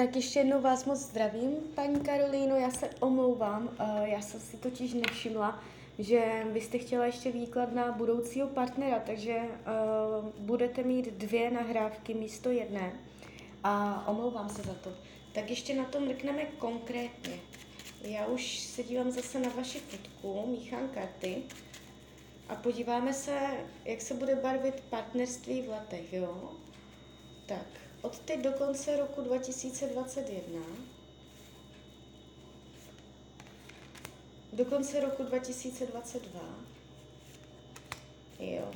Tak ještě jednou vás moc zdravím, paní Karolíno, já se omlouvám, uh, já jsem si totiž nevšimla, že vy jste chtěla ještě výklad na budoucího partnera, takže uh, budete mít dvě nahrávky místo jedné a omlouvám se za to. Tak ještě na to mrkneme konkrétně. Já už se dívám zase na vaši fotku, míchám karty a podíváme se, jak se bude barvit partnerství v letech, jo? Tak, od teď do konce roku 2021 do konce roku 2022 jo.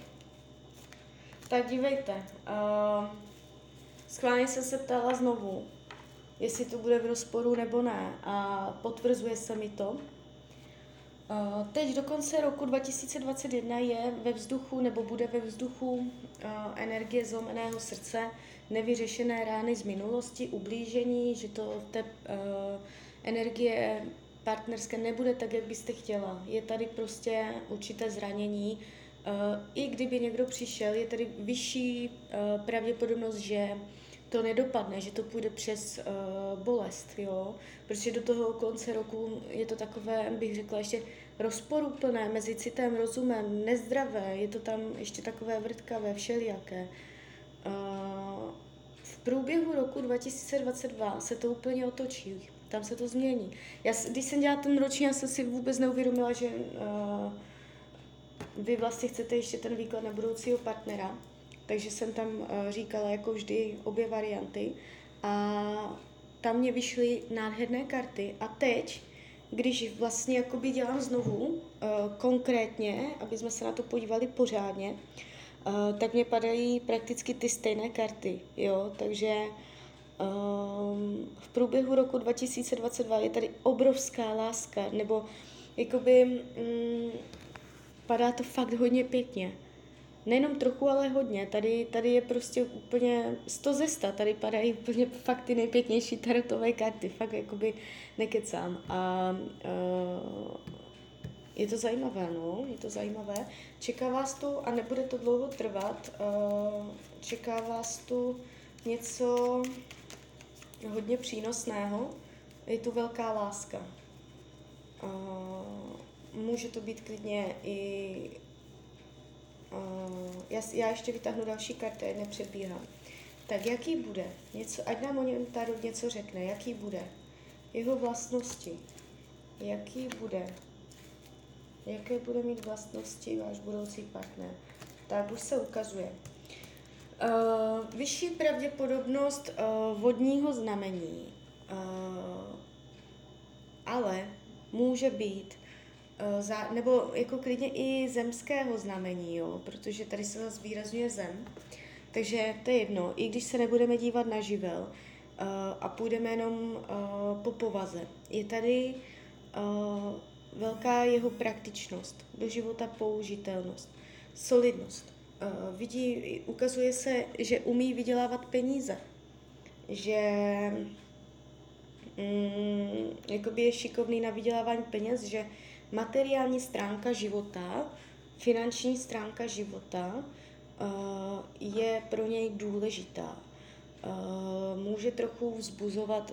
Tak dívejte, uh, schválně jsem se ptala znovu, jestli to bude v rozporu nebo ne a potvrzuje se mi to. Teď do konce roku 2021 je ve vzduchu nebo bude ve vzduchu energie zlomeného srdce, nevyřešené rány z minulosti, ublížení, že to té uh, energie partnerské nebude tak, jak byste chtěla. Je tady prostě určité zranění. Uh, I kdyby někdo přišel, je tady vyšší uh, pravděpodobnost, že to nedopadne, že to půjde přes uh, bolest, jo, protože do toho konce roku je to takové, bych řekla, ještě rozporuplné mezi citem, rozumem, nezdravé, je to tam ještě takové vrtkavé, všelijaké. V průběhu roku 2022 se to úplně otočí, tam se to změní. Já, když jsem dělala ten roční, já jsem si vůbec neuvědomila, že uh, vy vlastně chcete ještě ten výklad na budoucího partnera, takže jsem tam uh, říkala jako vždy obě varianty a tam mě vyšly nádherné karty a teď, když vlastně jakoby dělám znovu, uh, konkrétně, aby jsme se na to podívali pořádně, uh, tak mě padají prakticky ty stejné karty, jo, takže um, v průběhu roku 2022 je tady obrovská láska, nebo jakoby um, padá to fakt hodně pěkně nejenom trochu, ale hodně. Tady, tady je prostě úplně 100 ze 100, tady padají úplně fakt ty nejpěknější tarotové karty, fakt jakoby nekecám. A uh, je to zajímavé, no, je to zajímavé. Čeká vás tu, a nebude to dlouho trvat, uh, čeká vás tu něco hodně přínosného, je tu velká láska. Uh, může to být klidně i Uh, já, já ještě vytáhnu další karty, nepředbíhám. Tak jaký bude? Něco, ať nám o něm Tarot něco řekne. Jaký bude? Jeho vlastnosti. Jaký bude? Jaké bude mít vlastnosti váš budoucí partner? Tak už se ukazuje. Uh, vyšší pravděpodobnost uh, vodního znamení, uh, ale může být Eh, za, nebo jako klidně i zemského znamení, jo, protože tady se zase výrazuje zem. Takže to je jedno, i když se nebudeme dívat na živel uh, a půjdeme jenom uh, po povaze. Je tady uh, velká jeho praktičnost, do života použitelnost, solidnost. Uh, vidí, ukazuje se, že umí vydělávat peníze, že mm, je šikovný na vydělávání peněz, že materiální stránka života, finanční stránka života uh, je pro něj důležitá. Uh, může trochu vzbuzovat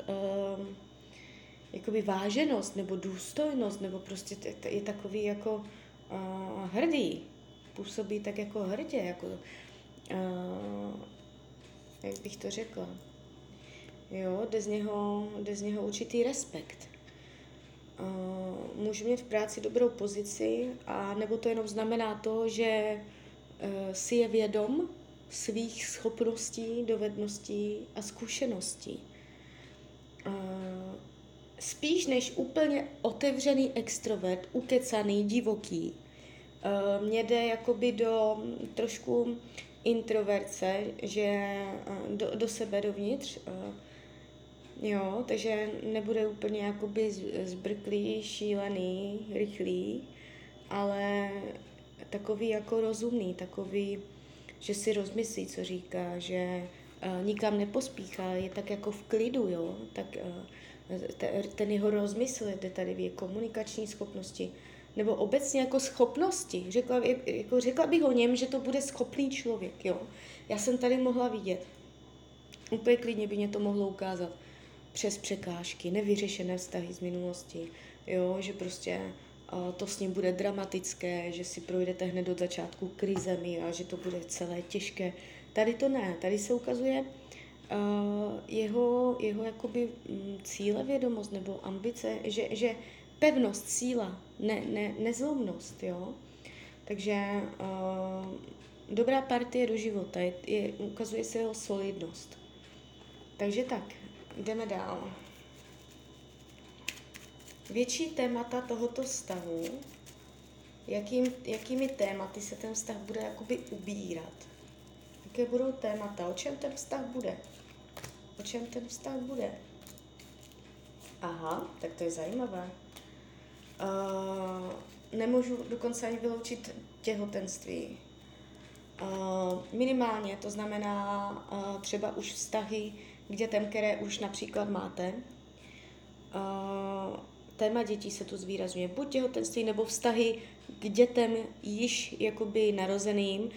jakoby váženost nebo důstojnost, nebo prostě je takový jako uh, hrdý. Působí tak jako hrdě, jako uh, jak bych to řekla. Jo, jde z něho, jde z něho určitý respekt uh, může mít v práci dobrou pozici, a nebo to jenom znamená to, že uh, si je vědom svých schopností, dovedností a zkušeností. Uh, spíš než úplně otevřený extrovert, ukecaný, divoký, uh, mě jde jakoby do trošku introverce, že uh, do, do sebe dovnitř, uh, Jo, takže nebude úplně jakoby zbrklý, šílený, rychlý, ale takový jako rozumný, takový, že si rozmyslí, co říká, že nikam nepospíchá, je tak jako v klidu, jo, tak ten jeho rozmysl v komunikační schopnosti, nebo obecně jako schopnosti. Řekla, jako řekla bych o něm, že to bude schopný člověk, jo. Já jsem tady mohla vidět. Úplně klidně by mě to mohlo ukázat přes překážky, nevyřešené vztahy z minulosti, jo, že prostě to s ním bude dramatické, že si projdete hned od začátku krizemi a že to bude celé těžké. Tady to ne, tady se ukazuje jeho, jeho jakoby um, cílevědomost nebo ambice, že, že pevnost, síla, ne, ne, nezlomnost, jo. Takže uh, dobrá partie do života, je, je, ukazuje se jeho solidnost. Takže tak, jdeme dál. Větší témata tohoto vztahu, jakým, jakými tématy se ten vztah bude jakoby ubírat. Jaké budou témata, o čem ten vztah bude? O čem ten vztah bude? Aha, tak to je zajímavé. Uh, nemůžu dokonce ani vyloučit těhotenství. Uh, minimálně, to znamená uh, třeba už vztahy k dětem, které už například máte. Uh, téma dětí se tu zvýrazňuje. Buď těhotenství nebo vztahy k dětem již jakoby narozeným. Uh,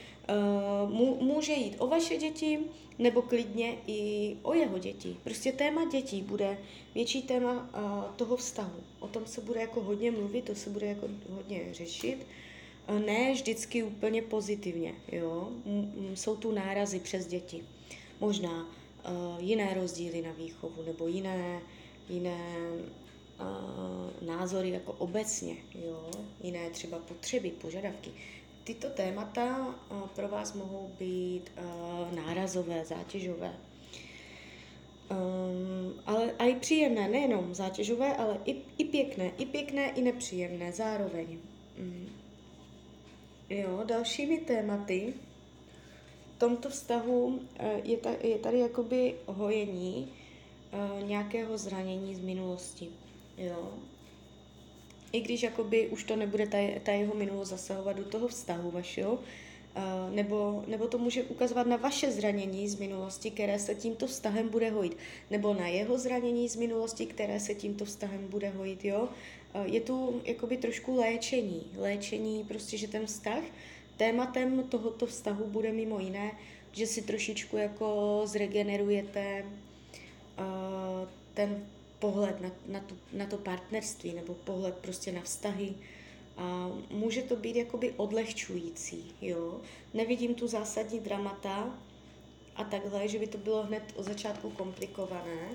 může jít o vaše děti, nebo klidně i o jeho děti. Prostě téma dětí bude větší téma uh, toho vztahu. O tom se bude jako hodně mluvit, to se bude jako hodně řešit. Uh, ne vždycky úplně pozitivně, jo. Jsou tu nárazy přes děti. Možná uh, jiné rozdíly na výchovu, nebo jiné, jiné názory jako obecně, jo. Jiné třeba potřeby, požadavky tyto témata uh, pro vás mohou být uh, nárazové, zátěžové. Um, ale a i příjemné, nejenom zátěžové, ale i, i pěkné, i pěkné, i nepříjemné zároveň. Um, jo, dalšími tématy v tomto vztahu uh, je, ta, je tady jakoby hojení uh, nějakého zranění z minulosti. Jo, i když jakoby už to nebude ta, ta jeho minulost zasahovat do toho vztahu vašeho, uh, nebo, nebo to může ukazovat na vaše zranění z minulosti, které se tímto vztahem bude hojit, nebo na jeho zranění z minulosti, které se tímto vztahem bude hojit, jo. Uh, je tu jakoby trošku léčení, léčení prostě, že ten vztah, tématem tohoto vztahu bude mimo jiné, že si trošičku jako zregenerujete uh, ten pohled na, na, tu, na to partnerství nebo pohled prostě na vztahy. A může to být jakoby odlehčující, jo. Nevidím tu zásadní dramata a takhle, že by to bylo hned od začátku komplikované.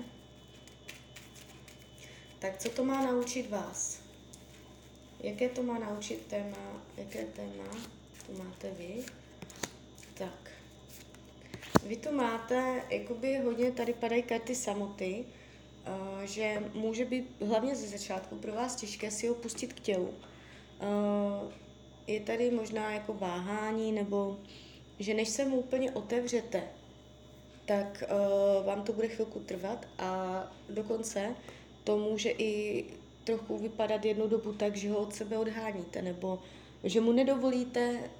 Tak co to má naučit vás? Jaké to má naučit téma? Jaké téma tu máte vy? Tak. Vy tu máte, jakoby hodně, tady padají karty samoty, že může být hlavně ze začátku pro vás těžké si ho pustit k tělu. Uh, je tady možná jako váhání, nebo že než se mu úplně otevřete, tak uh, vám to bude chvilku trvat a dokonce to může i trochu vypadat jednu dobu tak, že ho od sebe odháníte, nebo že mu nedovolíte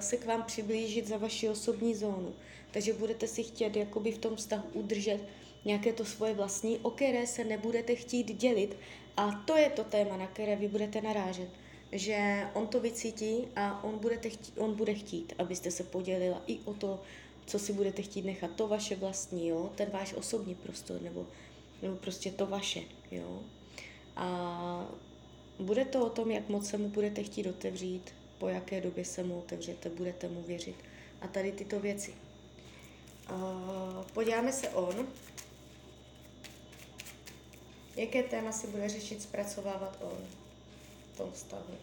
se k vám přiblížit za vaši osobní zónu. Takže budete si chtět jakoby v tom vztahu udržet nějaké to svoje vlastní, o které se nebudete chtít dělit. A to je to téma, na které vy budete narážet. Že on to vycítí a on, budete chtít, on bude chtít, abyste se podělila i o to, co si budete chtít nechat, to vaše vlastní, jo? ten váš osobní prostor, nebo, nebo prostě to vaše. Jo? A bude to o tom, jak moc se mu budete chtít otevřít, po jaké době se mu otevřete, budete mu věřit. A tady tyto věci. Uh, podíváme se on. Jaké téma si bude řešit, zpracovávat on v tom vztahu?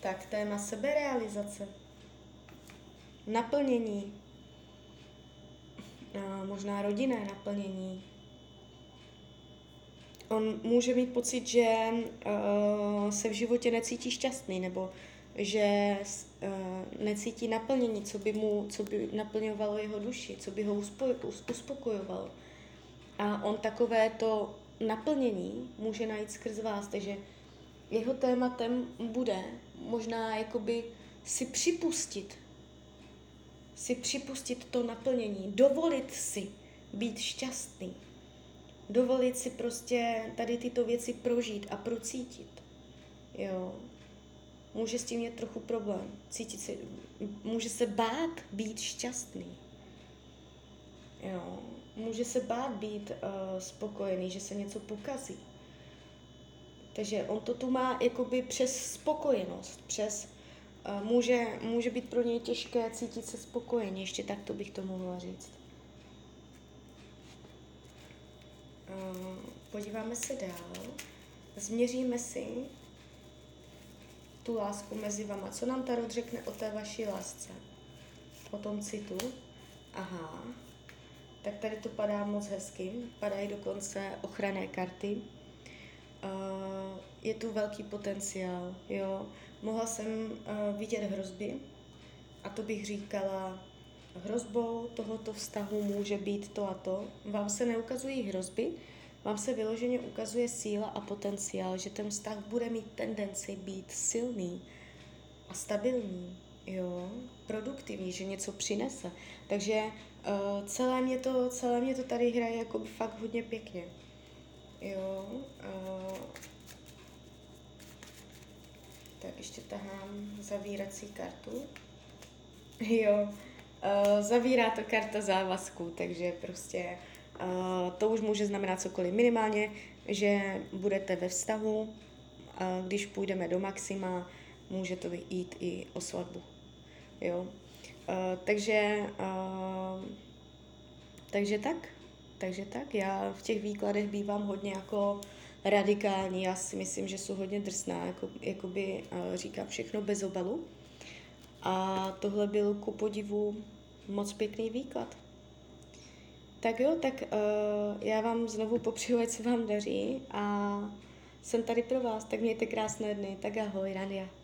Tak téma seberealizace, naplnění, možná rodinné naplnění. On může mít pocit, že uh, se v životě necítí šťastný, nebo že uh, necítí naplnění, co by mu, co by naplňovalo jeho duši, co by ho uspokojovalo. A on takové to naplnění může najít skrz vás, takže jeho tématem bude možná jakoby si připustit, si připustit to naplnění, dovolit si být šťastný, dovolit si prostě tady tyto věci prožít a procítit. Jo, může s tím mít trochu problém. Cítit se, může se bát být šťastný. Jo. Může se bát být uh, spokojený, že se něco pokazí. Takže on to tu má jakoby přes spokojenost, přes uh, může, může být pro něj těžké cítit se spokojeně, ještě tak to bych to mohla říct. Uh, podíváme se dál. Změříme si tu lásku mezi vama. Co nám Tarot řekne o té vaší lásce? O tom citu? Aha. Tak tady to padá moc hezky. Padají dokonce ochranné karty. Uh, je tu velký potenciál, jo. Mohla jsem uh, vidět hrozby a to bych říkala, hrozbou tohoto vztahu může být to a to. Vám se neukazují hrozby, vám se vyloženě ukazuje síla a potenciál, že ten vztah bude mít tendenci být silný a stabilní, jo, produktivní, že něco přinese. Takže uh, celé, mě to, celé mě to tady hraje jako fakt hodně pěkně. Jo, uh, tak ještě tahám zavírací kartu. Jo, uh, zavírá to karta závazku, takže prostě to už může znamenat cokoliv. Minimálně, že budete ve vztahu, když půjdeme do maxima, může to jít i o svatbu. Jo? Uh, takže, uh, takže tak, takže tak. Já v těch výkladech bývám hodně jako radikální, já si myslím, že jsou hodně drsná, jako, jakoby říkám všechno bez obalu. A tohle byl ku podivu moc pěkný výklad. Tak jo, tak uh, já vám znovu popřeju, ať se vám daří a jsem tady pro vás, tak mějte krásné dny. Tak ahoj, Rania.